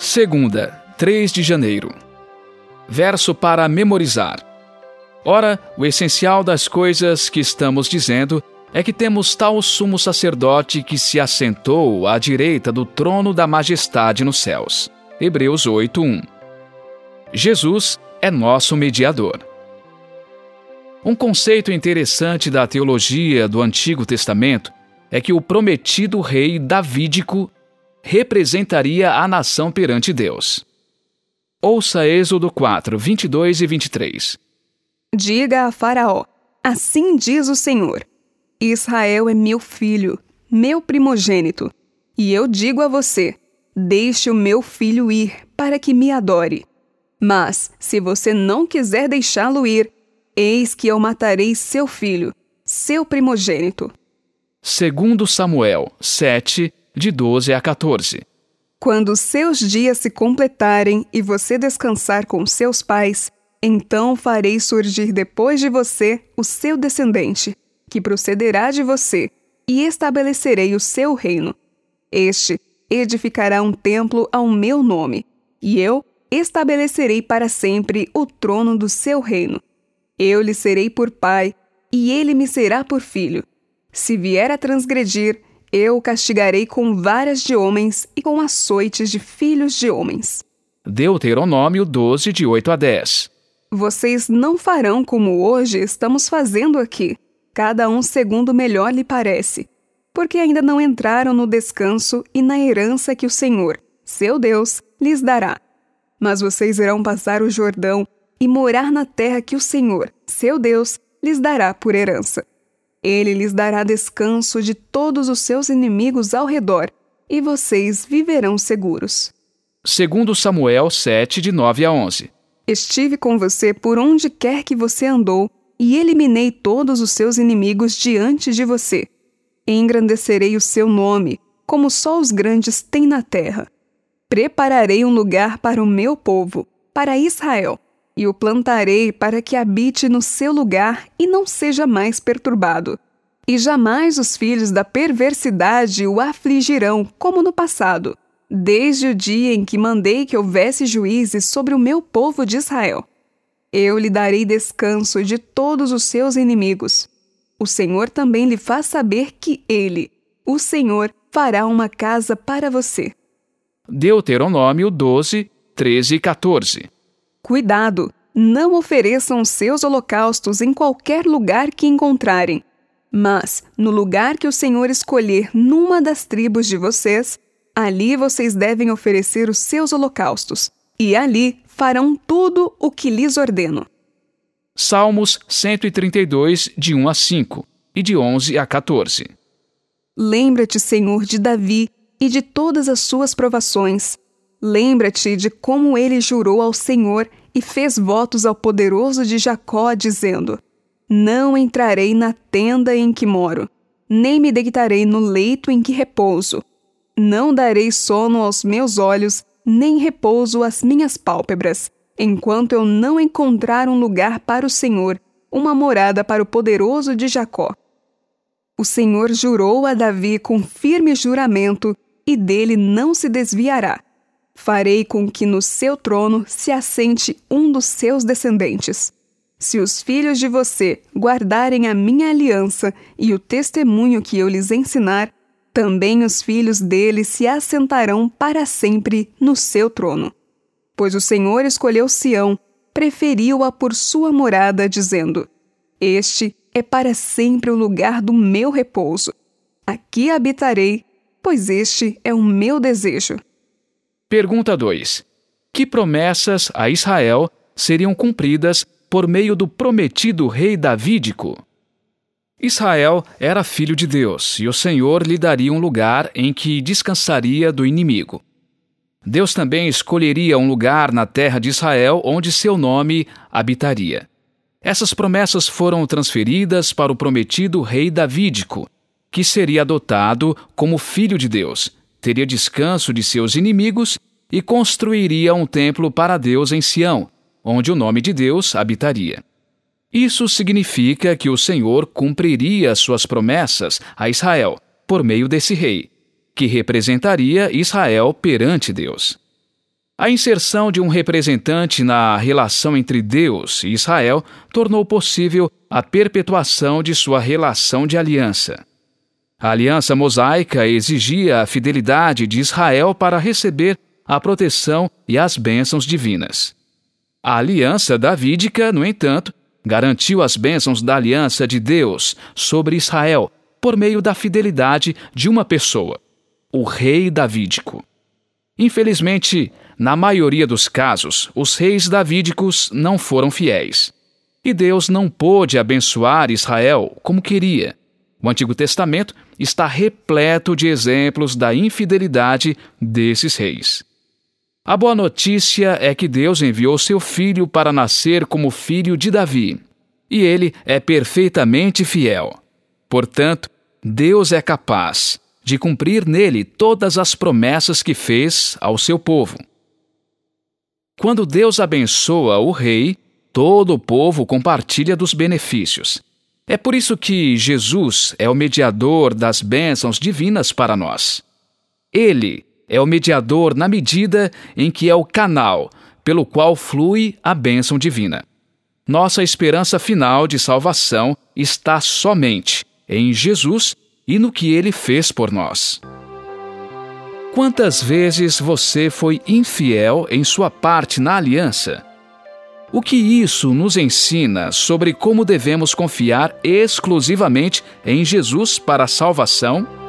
Segunda, 3 de janeiro. Verso para memorizar. Ora, o essencial das coisas que estamos dizendo é que temos tal sumo sacerdote que se assentou à direita do trono da majestade nos céus. Hebreus 8:1. Jesus é nosso mediador. Um conceito interessante da teologia do Antigo Testamento é que o prometido rei davídico representaria a nação perante Deus. Ouça Êxodo 4, 22 e 23. Diga a Faraó: Assim diz o Senhor: Israel é meu filho, meu primogênito. E eu digo a você: Deixe o meu filho ir, para que me adore. Mas, se você não quiser deixá-lo ir, eis que eu matarei seu filho, seu primogênito. Segundo Samuel 7, de 12 a 14. Quando seus dias se completarem e você descansar com seus pais, então farei surgir depois de você o seu descendente, que procederá de você, e estabelecerei o seu reino. Este edificará um templo ao meu nome, e eu estabelecerei para sempre o trono do seu reino. Eu lhe serei por pai, e ele me será por filho. Se vier a transgredir, eu castigarei com varas de homens e com açoites de filhos de homens. Deuteronômio 12, de 8 a 10. Vocês não farão como hoje estamos fazendo aqui, cada um segundo melhor lhe parece, porque ainda não entraram no descanso e na herança que o Senhor, seu Deus, lhes dará. Mas vocês irão passar o Jordão e morar na terra que o Senhor, seu Deus, lhes dará por herança. Ele lhes dará descanso de todos os seus inimigos ao redor, e vocês viverão seguros. Segundo Samuel 7, de 9 a 11. Estive com você por onde quer que você andou, e eliminei todos os seus inimigos diante de você. Engrandecerei o seu nome, como só os grandes têm na terra. Prepararei um lugar para o meu povo, para Israel e o plantarei para que habite no seu lugar e não seja mais perturbado. E jamais os filhos da perversidade o afligirão, como no passado, desde o dia em que mandei que houvesse juízes sobre o meu povo de Israel. Eu lhe darei descanso de todos os seus inimigos. O Senhor também lhe faz saber que ele, o Senhor, fará uma casa para você. Deuteronômio 12, 13 e 14 Cuidado! Não ofereçam seus holocaustos em qualquer lugar que encontrarem. Mas, no lugar que o Senhor escolher numa das tribos de vocês, ali vocês devem oferecer os seus holocaustos, e ali farão tudo o que lhes ordeno. Salmos 132, de 1 a 5 e de 11 a 14. Lembra-te, Senhor, de Davi e de todas as suas provações, Lembra-te de como ele jurou ao Senhor e fez votos ao poderoso de Jacó, dizendo: Não entrarei na tenda em que moro, nem me deitarei no leito em que repouso. Não darei sono aos meus olhos, nem repouso às minhas pálpebras, enquanto eu não encontrar um lugar para o Senhor, uma morada para o poderoso de Jacó. O Senhor jurou a Davi com firme juramento, e dele não se desviará farei com que no seu trono se assente um dos seus descendentes. Se os filhos de você guardarem a minha aliança e o testemunho que eu lhes ensinar, também os filhos deles se assentarão para sempre no seu trono. Pois o Senhor escolheu Sião, preferiu-a por sua morada, dizendo: Este é para sempre o lugar do meu repouso. Aqui habitarei, pois este é o meu desejo. Pergunta 2. Que promessas a Israel seriam cumpridas por meio do prometido rei davídico? Israel era filho de Deus e o Senhor lhe daria um lugar em que descansaria do inimigo. Deus também escolheria um lugar na terra de Israel onde seu nome habitaria. Essas promessas foram transferidas para o prometido rei davídico, que seria adotado como filho de Deus teria descanso de seus inimigos e construiria um templo para Deus em Sião, onde o nome de Deus habitaria. Isso significa que o Senhor cumpriria suas promessas a Israel por meio desse rei, que representaria Israel perante Deus. A inserção de um representante na relação entre Deus e Israel tornou possível a perpetuação de sua relação de aliança. A aliança mosaica exigia a fidelidade de Israel para receber a proteção e as bênçãos divinas. A aliança davídica, no entanto, garantiu as bênçãos da aliança de Deus sobre Israel por meio da fidelidade de uma pessoa, o rei davídico. Infelizmente, na maioria dos casos, os reis davídicos não foram fiéis. E Deus não pôde abençoar Israel como queria. O Antigo Testamento está repleto de exemplos da infidelidade desses reis. A boa notícia é que Deus enviou seu filho para nascer como filho de Davi, e ele é perfeitamente fiel. Portanto, Deus é capaz de cumprir nele todas as promessas que fez ao seu povo. Quando Deus abençoa o rei, todo o povo compartilha dos benefícios. É por isso que Jesus é o mediador das bênçãos divinas para nós. Ele é o mediador na medida em que é o canal pelo qual flui a bênção divina. Nossa esperança final de salvação está somente em Jesus e no que ele fez por nós. Quantas vezes você foi infiel em sua parte na aliança? O que isso nos ensina sobre como devemos confiar exclusivamente em Jesus para a salvação?